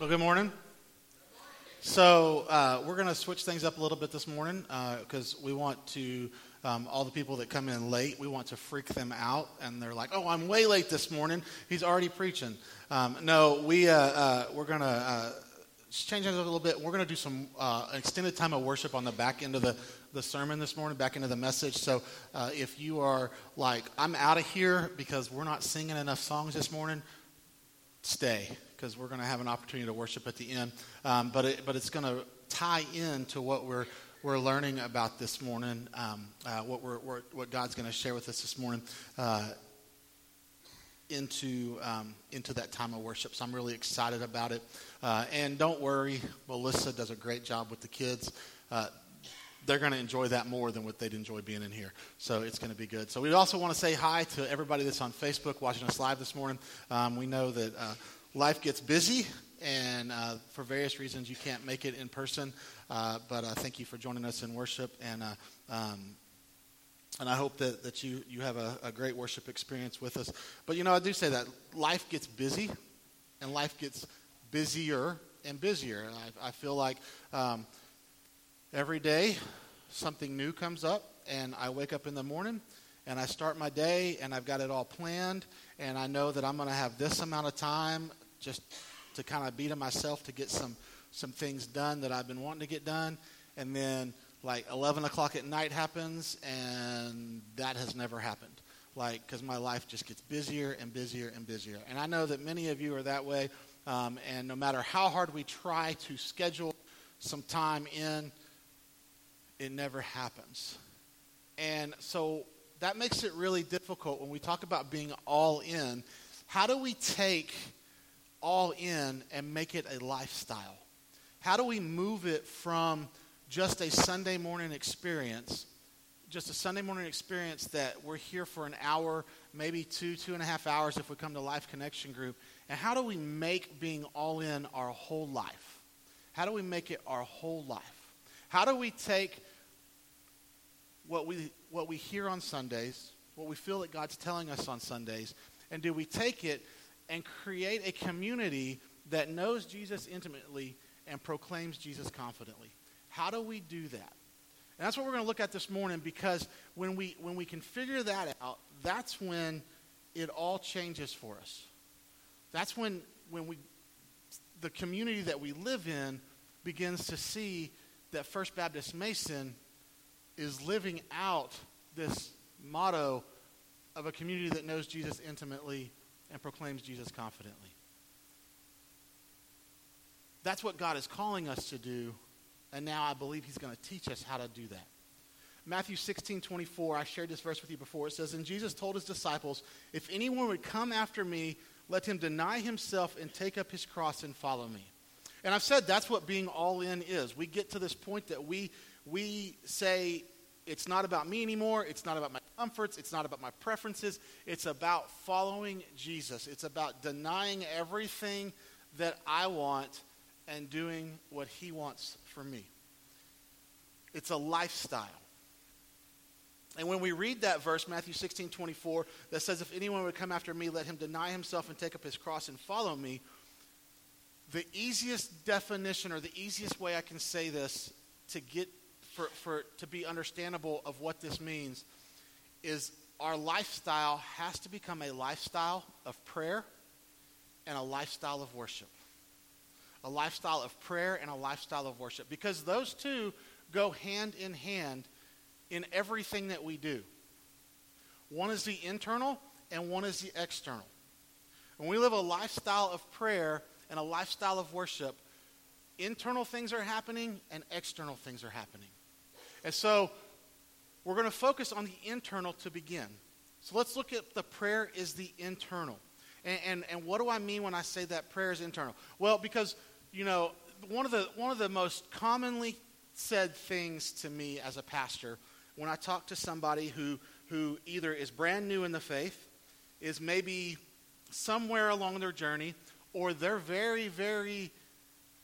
Well, good morning. So uh, we're going to switch things up a little bit this morning because uh, we want to um, all the people that come in late. We want to freak them out, and they're like, "Oh, I'm way late this morning. He's already preaching." Um, no, we uh, uh we're going to uh, change things up a little bit. We're going to do some uh, extended time of worship on the back end of the the sermon this morning, back into the message. So if you are like, "I'm out of here because we're not singing enough songs this morning," stay because we're going to have an opportunity to worship at the end. Um, but, it, but it's going to tie into what we're, we're learning about this morning, um, uh, what, we're, we're, what God's going to share with us this morning. Uh, into um, into that time of worship. So I'm really excited about it. Uh, and don't worry, Melissa does a great job with the kids. Uh, they're going to enjoy that more than what they'd enjoy being in here. So it's going to be good. So we also want to say hi to everybody that's on Facebook watching us live this morning. Um, we know that uh, life gets busy, and uh, for various reasons, you can't make it in person. Uh, but uh, thank you for joining us in worship, and uh, um, and I hope that, that you, you have a, a, great worship experience with us. But you know, I do say that life gets busy, and life gets busier and busier. And I, I feel like um, every day something new comes up, and I wake up in the morning and I start my day, and I've got it all planned, and I know that I'm going to have this amount of time just to kind of beat myself to get some some things done that I've been wanting to get done, and then like 11 o'clock at night happens, and that has never happened. Like, because my life just gets busier and busier and busier. And I know that many of you are that way. Um, and no matter how hard we try to schedule some time in, it never happens. And so that makes it really difficult when we talk about being all in. How do we take all in and make it a lifestyle? How do we move it from just a Sunday morning experience, just a Sunday morning experience that we're here for an hour, maybe two, two and a half hours if we come to Life Connection Group, and how do we make being all in our whole life? How do we make it our whole life? How do we take what we, what we hear on Sundays, what we feel that God's telling us on Sundays, and do we take it and create a community that knows Jesus intimately and proclaims Jesus confidently. How do we do that? And that's what we're going to look at this morning because when we, when we can figure that out, that's when it all changes for us. That's when, when we, the community that we live in begins to see that First Baptist Mason is living out this motto of a community that knows Jesus intimately and proclaims Jesus confidently. That's what God is calling us to do, and now I believe He's going to teach us how to do that. Matthew 16, 24, I shared this verse with you before. It says, And Jesus told his disciples, If anyone would come after me, let him deny himself and take up his cross and follow me. And I've said that's what being all in is. We get to this point that we, we say, it's not about me anymore. It's not about my comforts. It's not about my preferences. It's about following Jesus. It's about denying everything that I want and doing what he wants for me. It's a lifestyle. And when we read that verse, Matthew 16, 24, that says, If anyone would come after me, let him deny himself and take up his cross and follow me, the easiest definition or the easiest way I can say this to get for, for to be understandable of what this means is our lifestyle has to become a lifestyle of prayer and a lifestyle of worship. A lifestyle of prayer and a lifestyle of worship. Because those two go hand in hand in everything that we do. One is the internal and one is the external. When we live a lifestyle of prayer and a lifestyle of worship, internal things are happening and external things are happening. And so we're going to focus on the internal to begin. So let's look at the prayer is the internal. And, and, and what do I mean when I say that prayer is internal? Well, because, you know, one of the, one of the most commonly said things to me as a pastor when I talk to somebody who, who either is brand new in the faith, is maybe somewhere along their journey, or they're very, very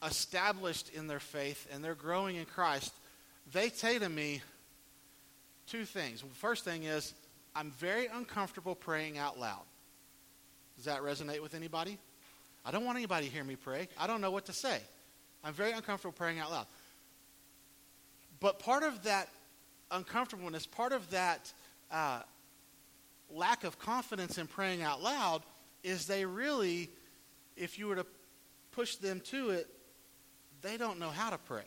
established in their faith and they're growing in Christ – they say to me two things. The first thing is, I'm very uncomfortable praying out loud. Does that resonate with anybody? I don't want anybody to hear me pray. I don't know what to say. I'm very uncomfortable praying out loud. But part of that uncomfortableness, part of that uh, lack of confidence in praying out loud is they really, if you were to push them to it, they don't know how to pray.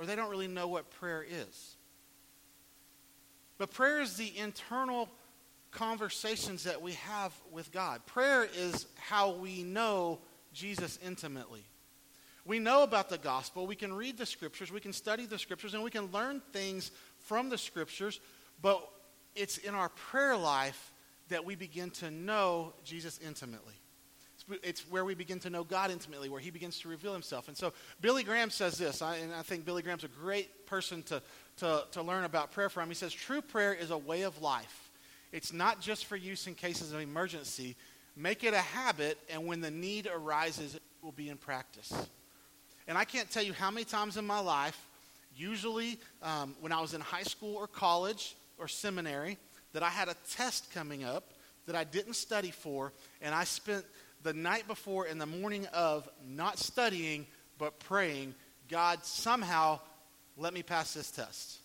Or they don't really know what prayer is. But prayer is the internal conversations that we have with God. Prayer is how we know Jesus intimately. We know about the gospel. We can read the scriptures. We can study the scriptures. And we can learn things from the scriptures. But it's in our prayer life that we begin to know Jesus intimately. It's where we begin to know God intimately, where He begins to reveal Himself. And so Billy Graham says this, and I think Billy Graham's a great person to, to, to learn about prayer from. He says, True prayer is a way of life. It's not just for use in cases of emergency. Make it a habit, and when the need arises, it will be in practice. And I can't tell you how many times in my life, usually um, when I was in high school or college or seminary, that I had a test coming up that I didn't study for, and I spent the night before and the morning of not studying but praying, God somehow let me pass this test.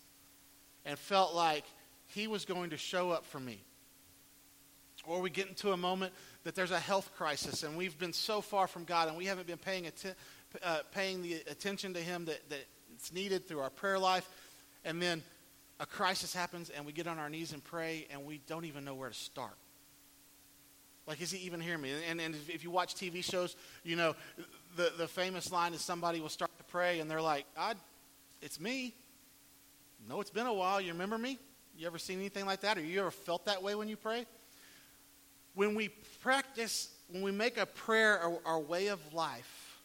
And felt like He was going to show up for me. Or we get into a moment that there's a health crisis and we've been so far from God and we haven't been paying, atten- uh, paying the attention to Him that, that it's needed through our prayer life. And then a crisis happens and we get on our knees and pray and we don't even know where to start. Like, is he even hearing me? And, and if you watch TV shows, you know, the, the famous line is somebody will start to pray and they're like, God, it's me. No, it's been a while. You remember me? You ever seen anything like that? Or you ever felt that way when you pray? When we practice, when we make a prayer our, our way of life,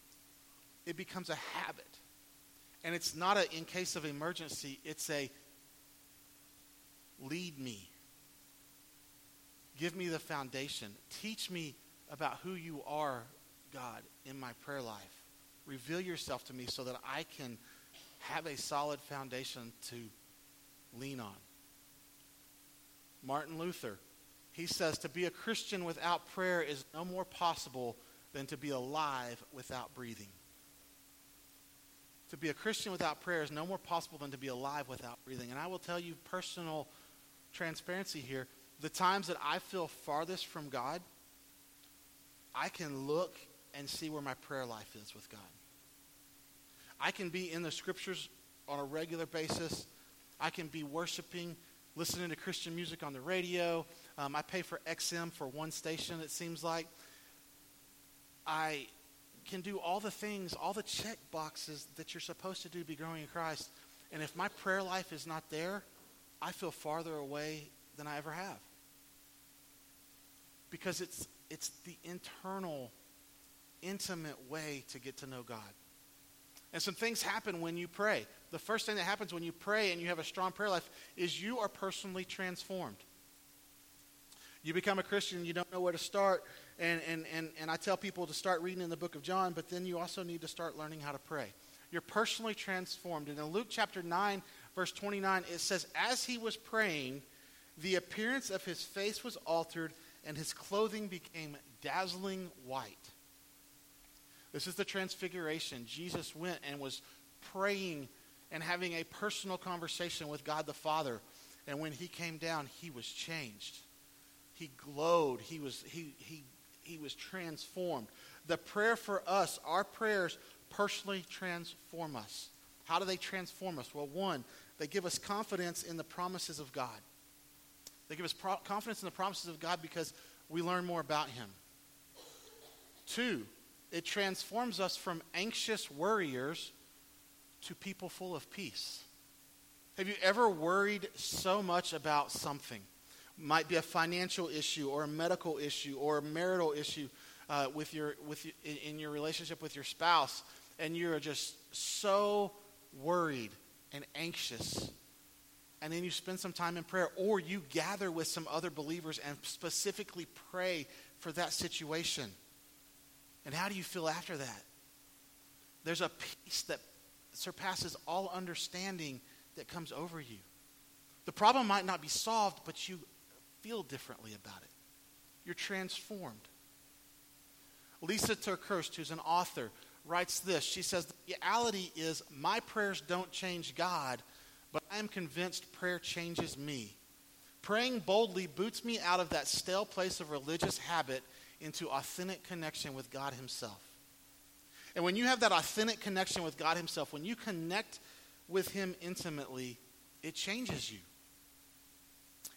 it becomes a habit. And it's not a, in case of emergency, it's a lead me. Give me the foundation. Teach me about who you are, God, in my prayer life. Reveal yourself to me so that I can have a solid foundation to lean on. Martin Luther, he says to be a Christian without prayer is no more possible than to be alive without breathing. To be a Christian without prayer is no more possible than to be alive without breathing. And I will tell you personal transparency here, the times that I feel farthest from God, I can look and see where my prayer life is with God. I can be in the scriptures on a regular basis. I can be worshiping, listening to Christian music on the radio. Um, I pay for XM for one station, it seems like. I can do all the things, all the check boxes that you're supposed to do to be growing in Christ. And if my prayer life is not there, I feel farther away than I ever have. Because it's, it's the internal, intimate way to get to know God. And some things happen when you pray. The first thing that happens when you pray and you have a strong prayer life is you are personally transformed. You become a Christian, you don't know where to start. And, and, and, and I tell people to start reading in the book of John, but then you also need to start learning how to pray. You're personally transformed. And in Luke chapter 9, verse 29, it says, As he was praying, the appearance of his face was altered, and his clothing became dazzling white. This is the transfiguration. Jesus went and was praying and having a personal conversation with God the Father. And when he came down, he was changed. He glowed. He was, he, he, he was transformed. The prayer for us, our prayers personally transform us. How do they transform us? Well, one, they give us confidence in the promises of God. They give us pro- confidence in the promises of God because we learn more about Him. Two, it transforms us from anxious worriers to people full of peace. Have you ever worried so much about something? Might be a financial issue or a medical issue or a marital issue uh, with your, with, in your relationship with your spouse, and you're just so worried and anxious. And then you spend some time in prayer, or you gather with some other believers and specifically pray for that situation. And how do you feel after that? There's a peace that surpasses all understanding that comes over you. The problem might not be solved, but you feel differently about it. You're transformed. Lysa TerKeurst, who's an author, writes this. She says, The reality is, my prayers don't change God, but I am convinced prayer changes me. Praying boldly boots me out of that stale place of religious habit into authentic connection with God Himself. And when you have that authentic connection with God Himself, when you connect with Him intimately, it changes you.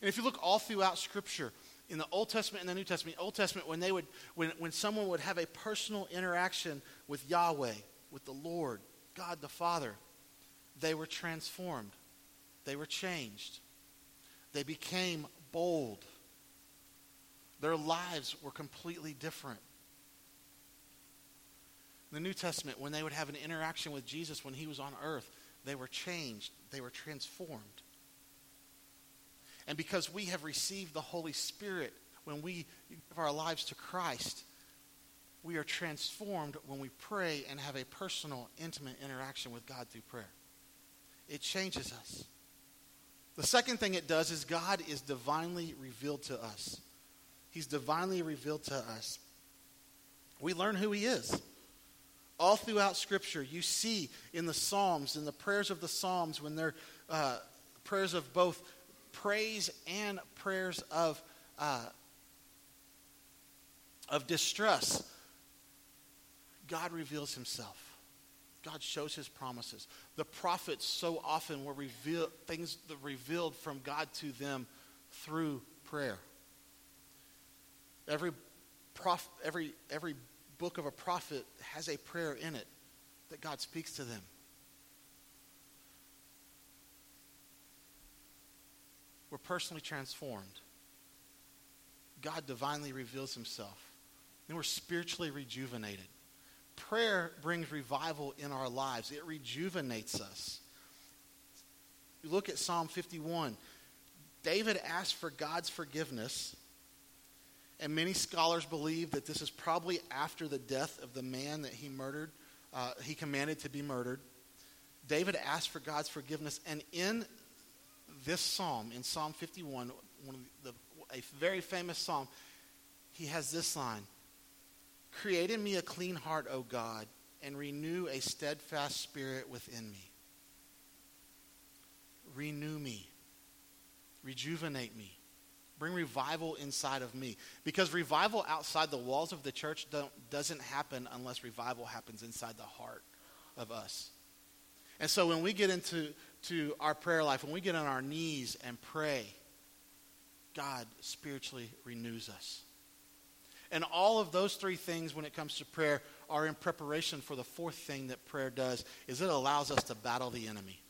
And if you look all throughout Scripture, in the Old Testament and the New Testament, Old Testament, when they would, when, when someone would have a personal interaction with Yahweh, with the Lord, God the Father, they were transformed. They were changed. They became bold. Their lives were completely different. In the New Testament, when they would have an interaction with Jesus when he was on earth, they were changed. They were transformed. And because we have received the Holy Spirit when we give our lives to Christ, we are transformed when we pray and have a personal, intimate interaction with God through prayer. It changes us. The second thing it does is God is divinely revealed to us. He's divinely revealed to us. We learn who He is. All throughout Scripture, you see in the Psalms, in the prayers of the Psalms, when they're uh, prayers of both praise and prayers of, uh, of distress, God reveals himself. God shows his promises. The prophets so often were revealed, things revealed from God to them through prayer. Every, prof, every, every book of a prophet has a prayer in it that God speaks to them. We're personally transformed. God divinely reveals himself. And we're spiritually rejuvenated. Prayer brings revival in our lives, it rejuvenates us. You look at Psalm 51. David asked for God's forgiveness, and many scholars believe that this is probably after the death of the man that he murdered, uh, he commanded to be murdered. David asked for God's forgiveness, and in this psalm, in Psalm 51, one of the, a very famous psalm, he has this line Create in me a clean heart, O God, and renew a steadfast spirit within me. Renew me, rejuvenate me, bring revival inside of me. Because revival outside the walls of the church doesn't happen unless revival happens inside the heart of us. And so when we get into to our prayer life, when we get on our knees and pray, God spiritually renews us. And all of those three things when it comes to prayer are in preparation for the fourth thing that prayer does is it allows us to battle the enemy.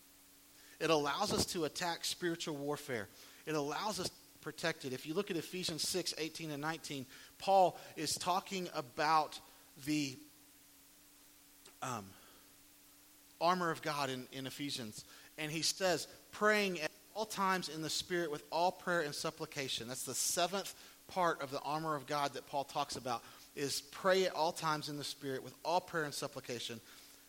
It allows us to attack spiritual warfare. It allows us to protect it. If you look at Ephesians 6, 18 and 19, Paul is talking about the um, armor of God in, in Ephesians. And he says, praying at all times in the Spirit with all prayer and supplication. That's the seventh part of the armor of God that Paul talks about is pray at all times in the Spirit with all prayer and supplication.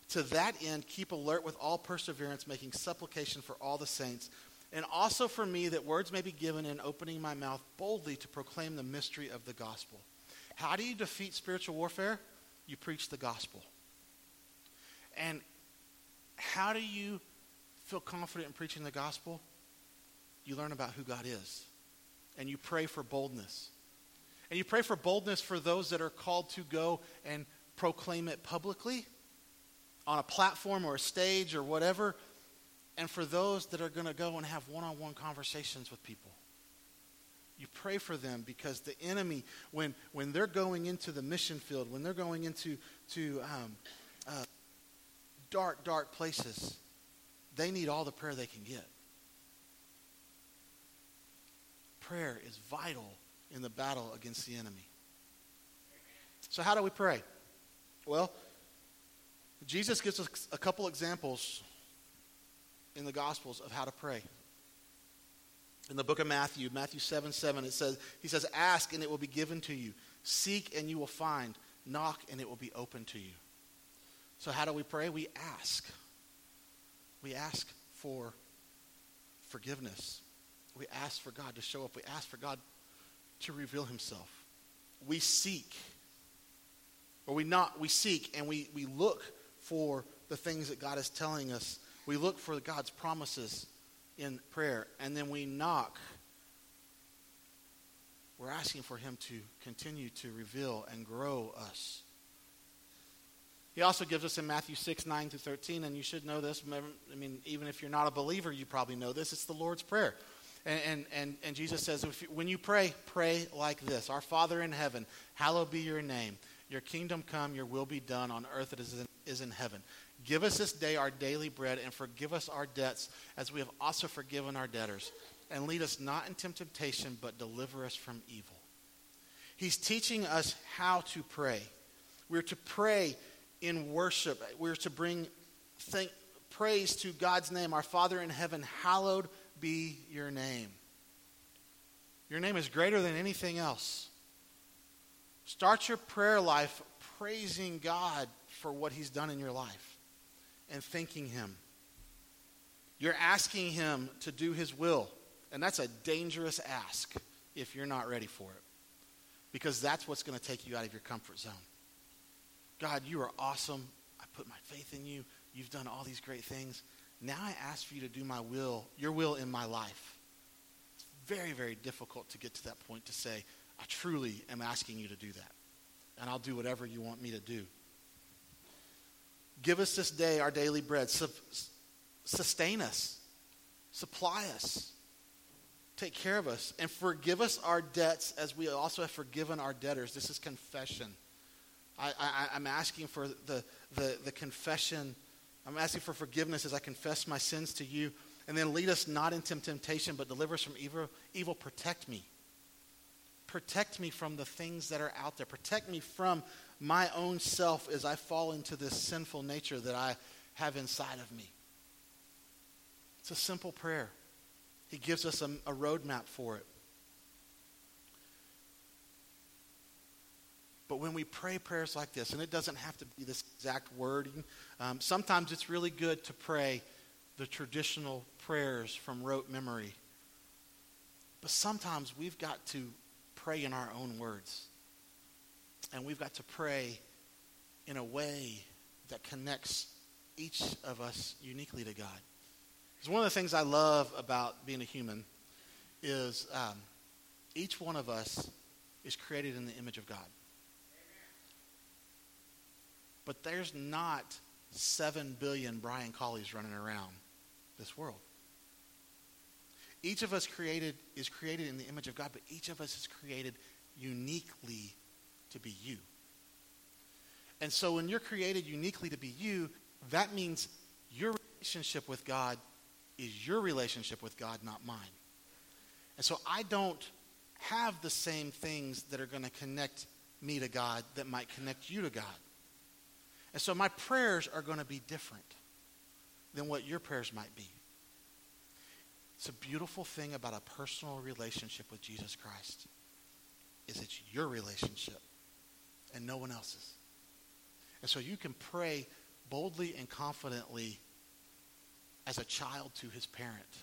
To that end, keep alert with all perseverance, making supplication for all the saints, and also for me that words may be given in opening my mouth boldly to proclaim the mystery of the gospel. How do you defeat spiritual warfare? You preach the gospel. And how do you feel confident in preaching the gospel? You learn about who God is. And you pray for boldness. And you pray for boldness for those that are called to go and proclaim it publicly on a platform or a stage or whatever. And for those that are going to go and have one on one conversations with people. You pray for them because the enemy, when, when they're going into the mission field, when they're going into to, um, uh, dark, dark places, they need all the prayer they can get. Prayer is vital in the battle against the enemy. So, how do we pray? Well, Jesus gives us a couple examples in the Gospels of how to pray. In the book of Matthew, Matthew 7 7, it says, He says, Ask and it will be given to you. Seek and you will find. Knock and it will be open to you. So, how do we pray? We ask. We ask for forgiveness. We ask for God to show up. We ask for God to reveal himself. We seek. or we not we seek and we, we look for the things that God is telling us. We look for God's promises in prayer, and then we knock. We're asking for Him to continue to reveal and grow us. He also gives us in Matthew 6, 9 through 13, and you should know this. I mean, even if you're not a believer, you probably know this. It's the Lord's Prayer. And, and, and, and Jesus says, you, when you pray, pray like this Our Father in heaven, hallowed be your name. Your kingdom come, your will be done on earth as it is in heaven. Give us this day our daily bread, and forgive us our debts as we have also forgiven our debtors. And lead us not into temptation, but deliver us from evil. He's teaching us how to pray. We're to pray in worship. We're to bring praise to God's name. Our Father in heaven, hallowed be your name. Your name is greater than anything else. Start your prayer life praising God for what He's done in your life and thanking Him. You're asking Him to do His will, and that's a dangerous ask if you're not ready for it because that's what's going to take you out of your comfort zone. God, you are awesome. I put my faith in you. You've done all these great things. Now I ask for you to do my will, your will in my life. It's very, very difficult to get to that point to say, I truly am asking you to do that. And I'll do whatever you want me to do. Give us this day our daily bread. Sustain us. Supply us. Take care of us. And forgive us our debts as we also have forgiven our debtors. This is confession. I, am asking for the, the, the confession. I'm asking for forgiveness as I confess my sins to you. And then lead us not into temptation, but deliver us from evil. Evil, protect me. Protect me from the things that are out there. Protect me from my own self as I fall into this sinful nature that I have inside of me. It's a simple prayer. He gives us a, a roadmap for it. But when we pray prayers like this, and it doesn't have to be this exact wording, um, sometimes it's really good to pray the traditional prayers from rote memory. But sometimes we've got to pray in our own words. And we've got to pray in a way that connects each of us uniquely to God. Because one of the things I love about being a human is um, each one of us is created in the image of God. But there's not 7 billion Brian Collies running around this world. Each of us created is created in the image of God, but each of us is created uniquely to be you. And so when you're created uniquely to be you, that means your relationship with God is your relationship with God, not mine. And so I don't have the same things that are going to connect me to God that might connect you to God. And so my prayers are going to be different than what your prayers might be. It's a beautiful thing about a personal relationship with Jesus Christ is it's your relationship and no one else's. And so you can pray boldly and confidently as a child to his parent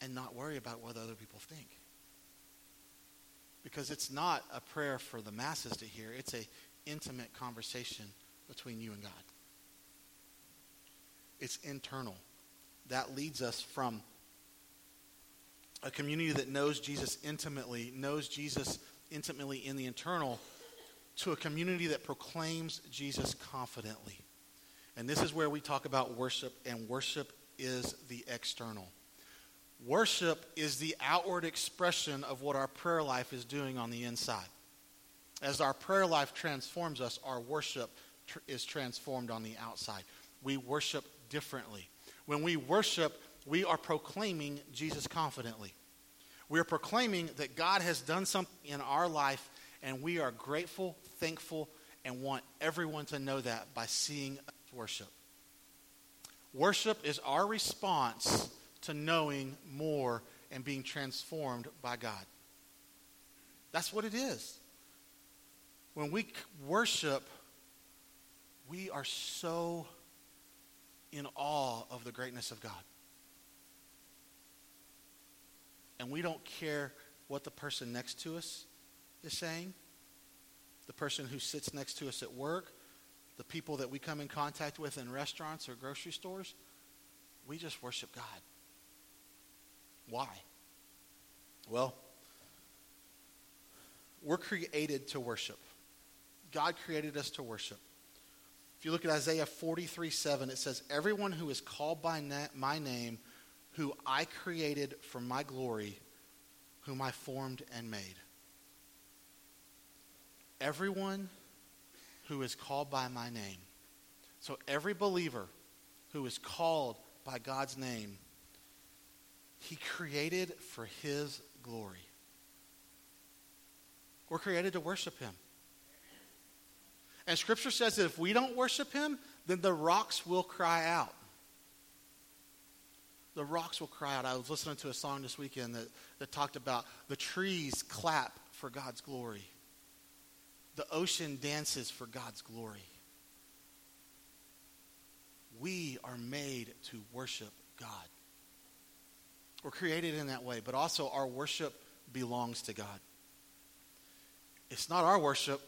and not worry about what other people think because it's not a prayer for the masses to hear. It's a intimate conversation between you and God. It's internal. That leads us from a community that knows Jesus intimately, knows Jesus intimately in the internal, to a community that proclaims Jesus confidently. And this is where we talk about worship, and worship is the external. Worship is the outward expression of what our prayer life is doing on the inside. As our prayer life transforms us, our worship tr- is transformed on the outside. We worship differently. When we worship, we are proclaiming Jesus confidently. We are proclaiming that God has done something in our life, and we are grateful, thankful, and want everyone to know that by seeing worship. Worship is our response to knowing more and being transformed by God. That's what it is. When we worship, we are so in awe of the greatness of God. And we don't care what the person next to us is saying, the person who sits next to us at work, the people that we come in contact with in restaurants or grocery stores, we just worship God. Why? Well, we're created to worship. God created us to worship. If you look at Isaiah 43 7, it says, Everyone who is called by na- my name, who I created for my glory, whom I formed and made. Everyone who is called by my name. So every believer who is called by God's name, he created for his glory. We're created to worship him. And scripture says that if we don't worship him, then the rocks will cry out. The rocks will cry out. I was listening to a song this weekend that, that talked about the trees clap for God's glory. The ocean dances for God's glory. We are made to worship God. We're created in that way, but also our worship belongs to God. It's not our worship.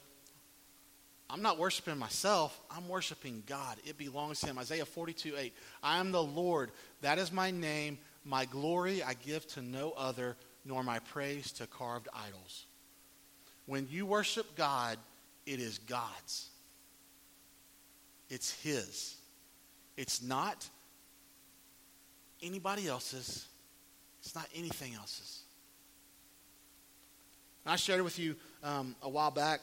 I'm not worshiping myself. I'm worshiping God. It belongs to Him. Isaiah 42 8. I am the Lord. That is my name. My glory I give to no other, nor my praise to carved idols. When you worship God, it is God's. It's His. It's not anybody else's. It's not anything else's. And I shared it with you um, a while back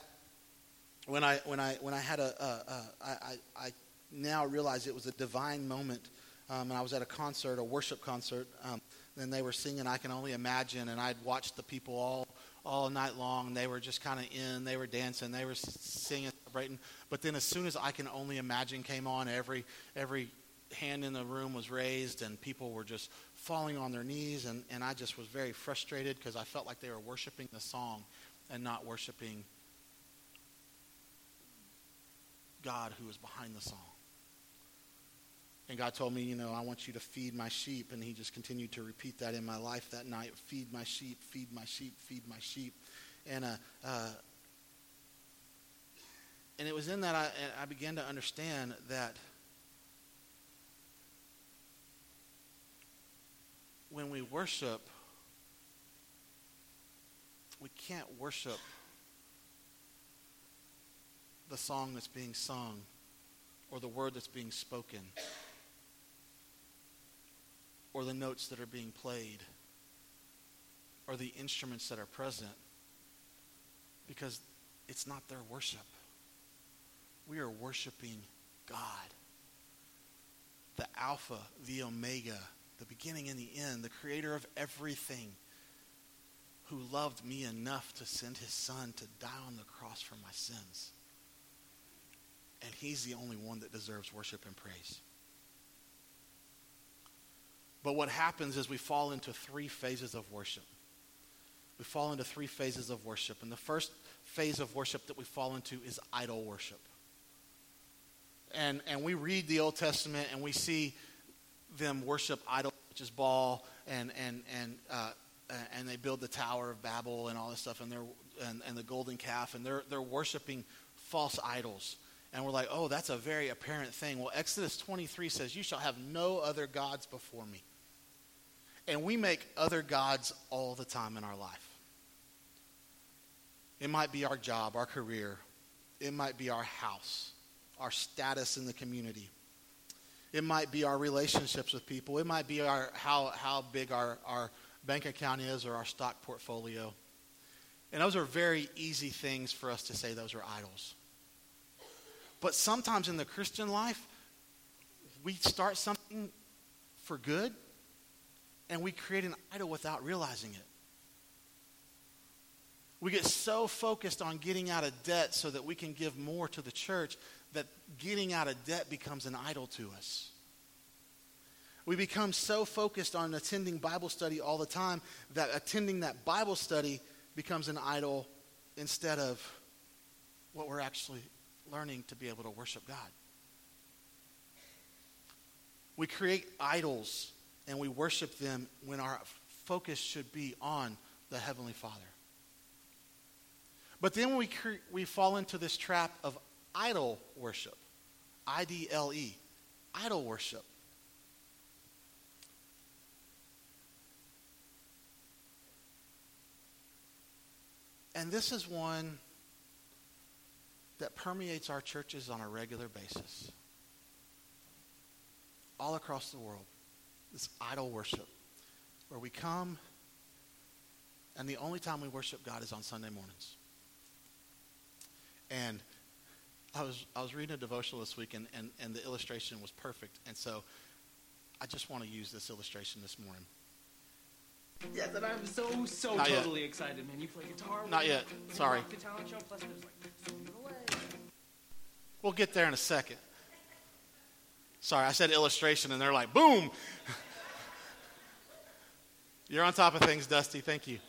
when I when I when I had a, a, a I, I now realize it was a divine moment, um, and I was at a concert, a worship concert, um, and they were singing "I Can Only Imagine," and I'd watched the people all all night long. And they were just kind of in, they were dancing, they were singing, celebrating. But then as soon as "I Can Only Imagine" came on, every every hand in the room was raised, and people were just falling on their knees, and, and I just was very frustrated because I felt like they were worshiping the song and not worshiping God who is behind the song. And God told me, you know, I want you to feed my sheep. And he just continued to repeat that in my life that night feed my sheep, feed my sheep, feed my sheep. And, uh, uh, and it was in that I, I began to understand that when we worship, we can't worship the song that's being sung or the word that's being spoken or the notes that are being played or the instruments that are present because it's not their worship. We are worshiping God, the Alpha, the Omega, the beginning and the end, the creator of everything, who loved me enough to send his son to die on the cross for my sins. And he's the only one that deserves worship and praise. But what happens is we fall into three phases of worship. We fall into three phases of worship. And the first phase of worship that we fall into is idol worship. And, and we read the Old Testament and we see them worship idols such as Baal and, and, and, uh, and they build the Tower of Babel and all this stuff and, they're, and, and the golden calf and they're, they're worshiping false idols. And we're like, oh, that's a very apparent thing. Well, Exodus 23 says, You shall have no other gods before me. And we make other gods all the time in our life. It might be our job, our career, it might be our house, our status in the community. It might be our relationships with people. It might be our, how, how big our, our bank account is or our stock portfolio. And those are very easy things for us to say those are idols. But sometimes in the Christian life, we start something for good and we create an idol without realizing it. We get so focused on getting out of debt so that we can give more to the church that getting out of debt becomes an idol to us. We become so focused on attending Bible study all the time that attending that Bible study becomes an idol instead of what we're actually learning to be able to worship God. We create idols and we worship them when our focus should be on the Heavenly Father. But then we, cre- we fall into this trap of idol worship. I D L E. Idol worship. And this is one that permeates our churches on a regular basis. All across the world. This idol worship. Where we come, and the only time we worship God is on Sunday mornings. And I was, I was reading a devotional this week, and, and, and the illustration was perfect. And so I just want to use this illustration this morning. Yes, and I'm so, so Not yet. totally excited, man. You play guitar. Not yet. gonna- we're gonna Sorry. rock The talent show, plus there's like. We'll get there in a second. Sorry, I said illustration, and they're like, boom! You're on top of things, Dusty. Thank you.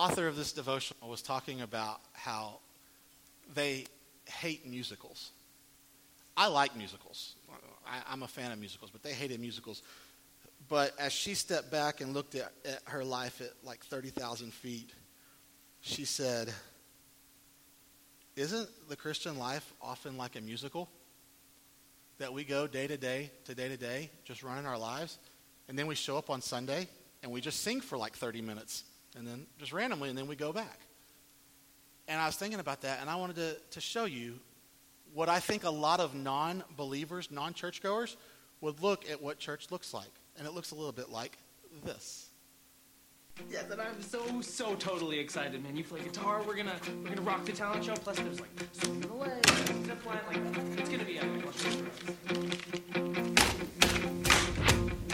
Author of this devotional was talking about how they hate musicals. I like musicals. I, I'm a fan of musicals, but they hated musicals. But as she stepped back and looked at, at her life at like 30,000 feet, she said, Isn't the Christian life often like a musical? That we go day to day to day to day, just running our lives, and then we show up on Sunday and we just sing for like 30 minutes, and then just randomly, and then we go back. And I was thinking about that, and I wanted to, to show you what I think a lot of non believers, non churchgoers, would look at what church looks like. And it looks a little bit like this. Yeah, and I'm so, so totally excited, man. You play guitar. We're gonna, we're gonna rock the talent show. Plus there's like swimming away, zip line, like it's gonna be epic.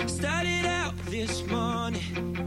Started out this morning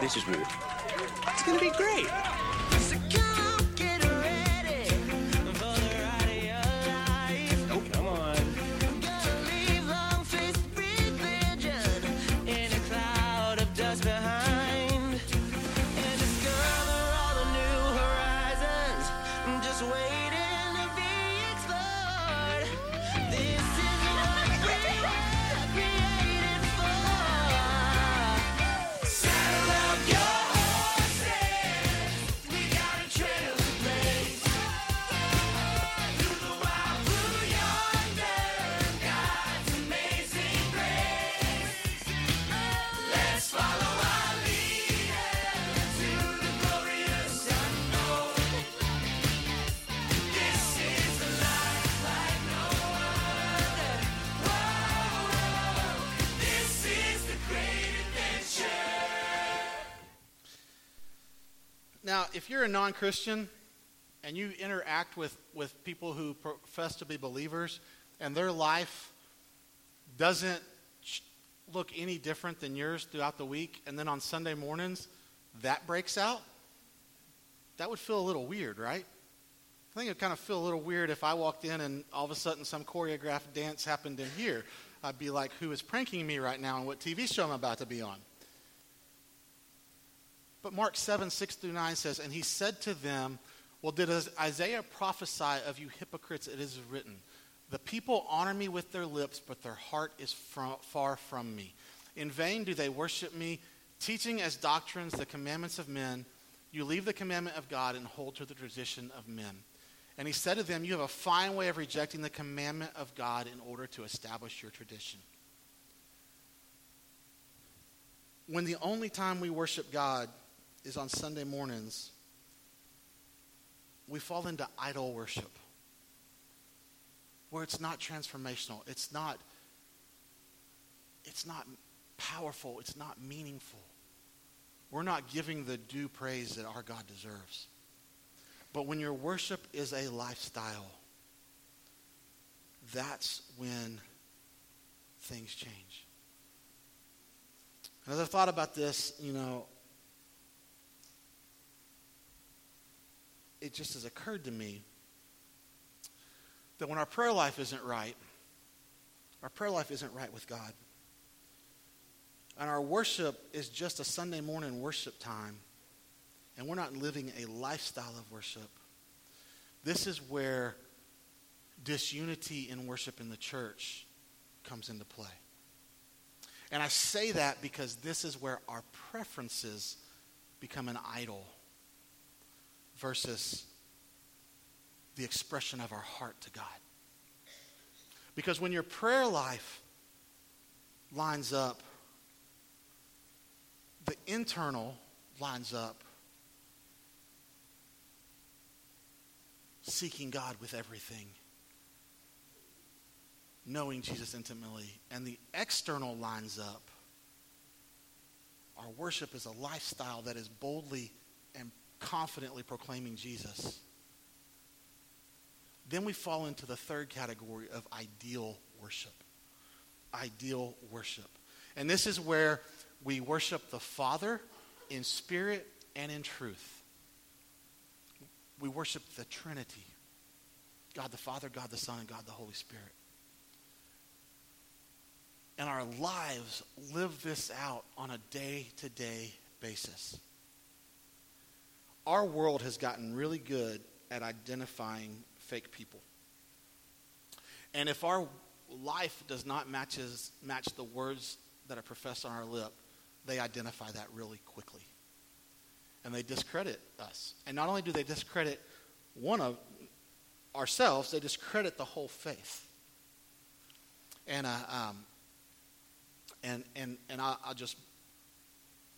This is weird. It's gonna be great. Non Christian and you interact with, with people who profess to be believers and their life doesn't look any different than yours throughout the week, and then on Sunday mornings that breaks out, that would feel a little weird, right? I think it would kind of feel a little weird if I walked in and all of a sudden some choreographed dance happened in here. I'd be like, who is pranking me right now and what TV show I'm about to be on? But Mark 7, 6 through 9 says, And he said to them, Well, did Isaiah prophesy of you hypocrites? It is written, The people honor me with their lips, but their heart is far from me. In vain do they worship me, teaching as doctrines the commandments of men. You leave the commandment of God and hold to the tradition of men. And he said to them, You have a fine way of rejecting the commandment of God in order to establish your tradition. When the only time we worship God is on Sunday mornings, we fall into idol worship where it's not transformational. It's not it's not powerful. It's not meaningful. We're not giving the due praise that our god deserves. But when your worship is a lifestyle that's when things change. And as i've thought about this you know it just has occurred to me that when our prayer life isn't right, our prayer life isn't right with God, and our worship is just a Sunday morning worship time, and we're not living a lifestyle of worship, this is where disunity in worship in the church comes into play. And I say that because this is where our preferences become an idol versus the expression of our heart to God. Because when your prayer life lines up, the internal lines up, seeking God with everything, knowing Jesus intimately, and the external lines up. Our worship is a lifestyle that is boldly confidently proclaiming Jesus then we fall into the third category of ideal worship. Ideal worship. And this is where we worship the Father in spirit and in truth. We worship the Trinity God the Father, God the Son, and God the Holy Spirit. And our lives live this out on a day to day basis. Our world has gotten really good at identifying fake people. And if our life does not matches, match the words that are professed on our lip, they identify that really quickly. And they discredit us. And not only do they discredit one of ourselves, they discredit the whole faith. And, uh, um, and, and, and I, I'll just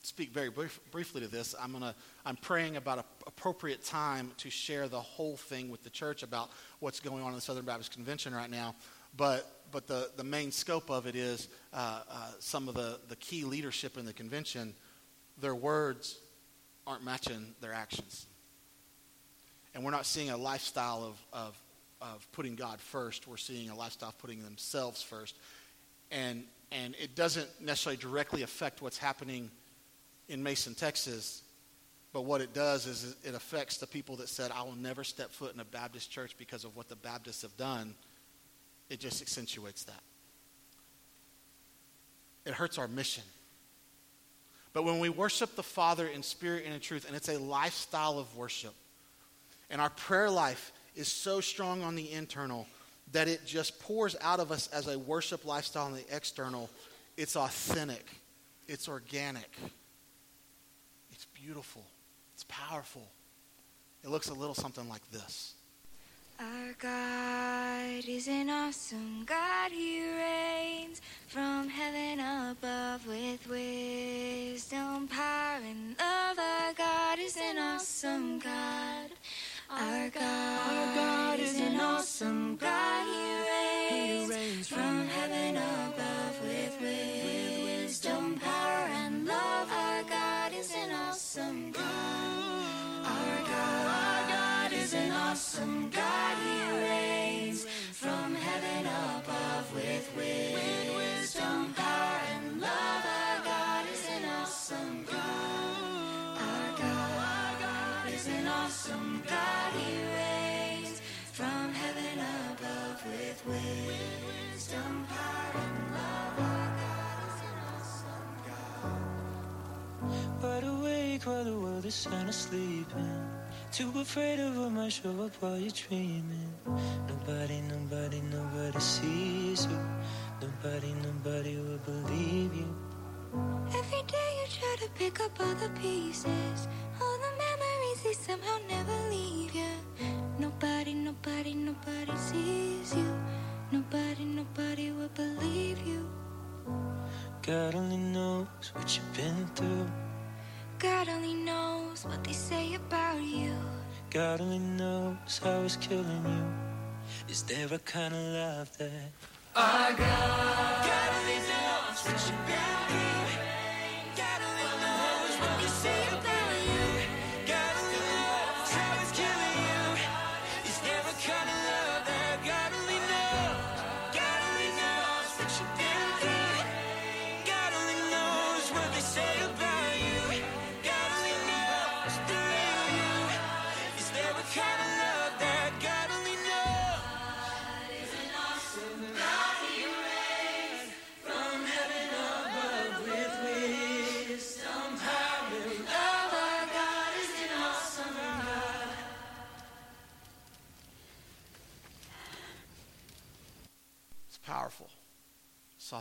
speak very brief, briefly to this. I'm gonna I'm praying about an appropriate time to share the whole thing with the church about what's going on in the Southern Baptist Convention right now. But but the, the main scope of it is uh, uh, some of the, the key leadership in the convention, their words aren't matching their actions. And we're not seeing a lifestyle of, of, of putting God first. We're seeing a lifestyle of putting themselves first. And, and it doesn't necessarily directly affect what's happening in Mason, Texas. But what it does is it affects the people that said, I will never step foot in a Baptist church because of what the Baptists have done. It just accentuates that. It hurts our mission. But when we worship the Father in spirit and in truth, and it's a lifestyle of worship, and our prayer life is so strong on the internal that it just pours out of us as a worship lifestyle on the external, it's authentic, it's organic, beautiful, it's powerful. It looks a little something like this. Our God is an awesome God. He reigns from heaven above with wisdom, power, and love. Our God is an awesome God. Our God, Our God is an awesome God. He reigns, from heaven above awesome God. Our God, our God is an awesome God. He reigns from heaven above with wisdom, While the world is sound asleep. And Too afraid of what might show up while you're dreaming. Nobody, nobody, nobody sees you. Nobody, nobody will believe you. Every day you try to pick up all the pieces. All the memories, they somehow never leave you. Nobody, nobody, nobody sees you. Nobody, nobody will believe you. God only knows what you've been through. God only knows what they say about you. God only knows how it's killing you. Is there a kind of love that our God? God only knows what you've been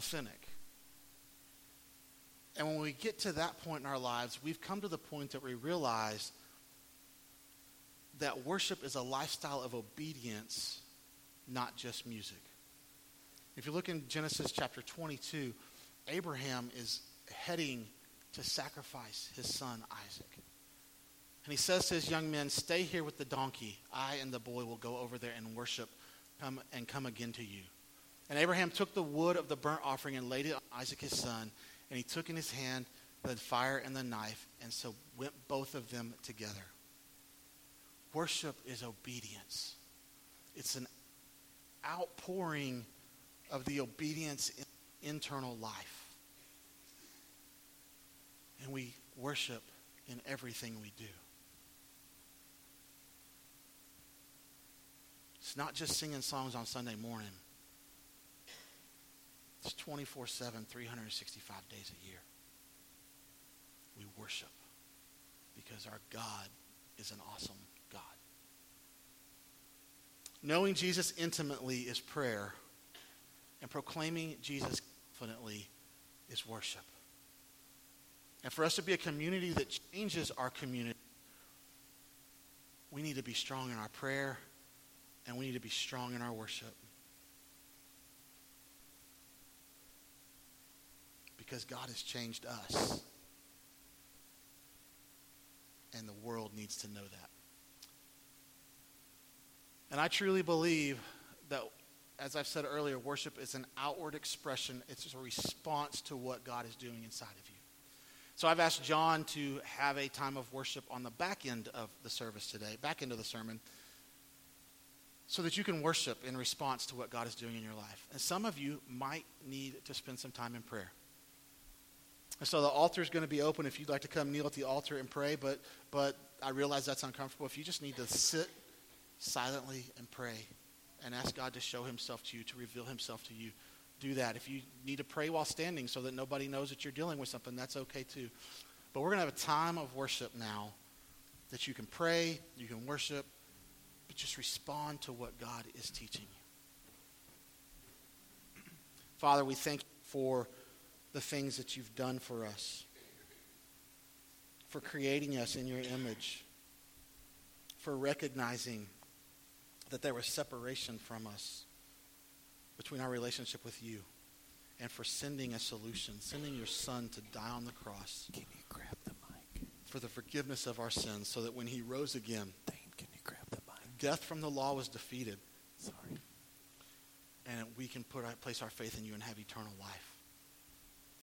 authentic. And when we get to that point in our lives, we've come to the point that we realize that worship is a lifestyle of obedience, not just music. If you look in Genesis chapter 22, Abraham is heading to sacrifice his son Isaac. And he says to his young men, Stay here with the donkey. I and the boy will go over there and worship come, and come again to you. And Abraham took the wood of the burnt offering and laid it on Isaac his son. And he took in his hand the fire and the knife, and so went both of them together. Worship is obedience, it's an outpouring of the obedience in internal life. And we worship in everything we do. It's not just singing songs on Sunday morning. It's 24 7, 365 days a year. We worship because our God is an awesome God. Knowing Jesus intimately is prayer, and proclaiming Jesus confidently is worship. And for us to be a community that changes our community, we need to be strong in our prayer and we need to be strong in our worship. Because God has changed us. And the world needs to know that. And I truly believe that, as I've said earlier, worship is an outward expression, it's a response to what God is doing inside of you. So I've asked John to have a time of worship on the back end of the service today, back end of the sermon, so that you can worship in response to what God is doing in your life. And some of you might need to spend some time in prayer. So the altar is going to be open if you'd like to come kneel at the altar and pray, but, but I realize that's uncomfortable. If you just need to sit silently and pray and ask God to show himself to you, to reveal himself to you, do that. If you need to pray while standing so that nobody knows that you're dealing with something, that's okay too. But we're going to have a time of worship now that you can pray, you can worship, but just respond to what God is teaching you. Father, we thank you for the things that you've done for us, for creating us in your image, for recognizing that there was separation from us between our relationship with you, and for sending a solution, sending your son to die on the cross Can you grab the mic? for the forgiveness of our sins, so that when he rose again, Thane, can you grab the mic? death from the law was defeated, Sorry. and we can put our, place our faith in you and have eternal life.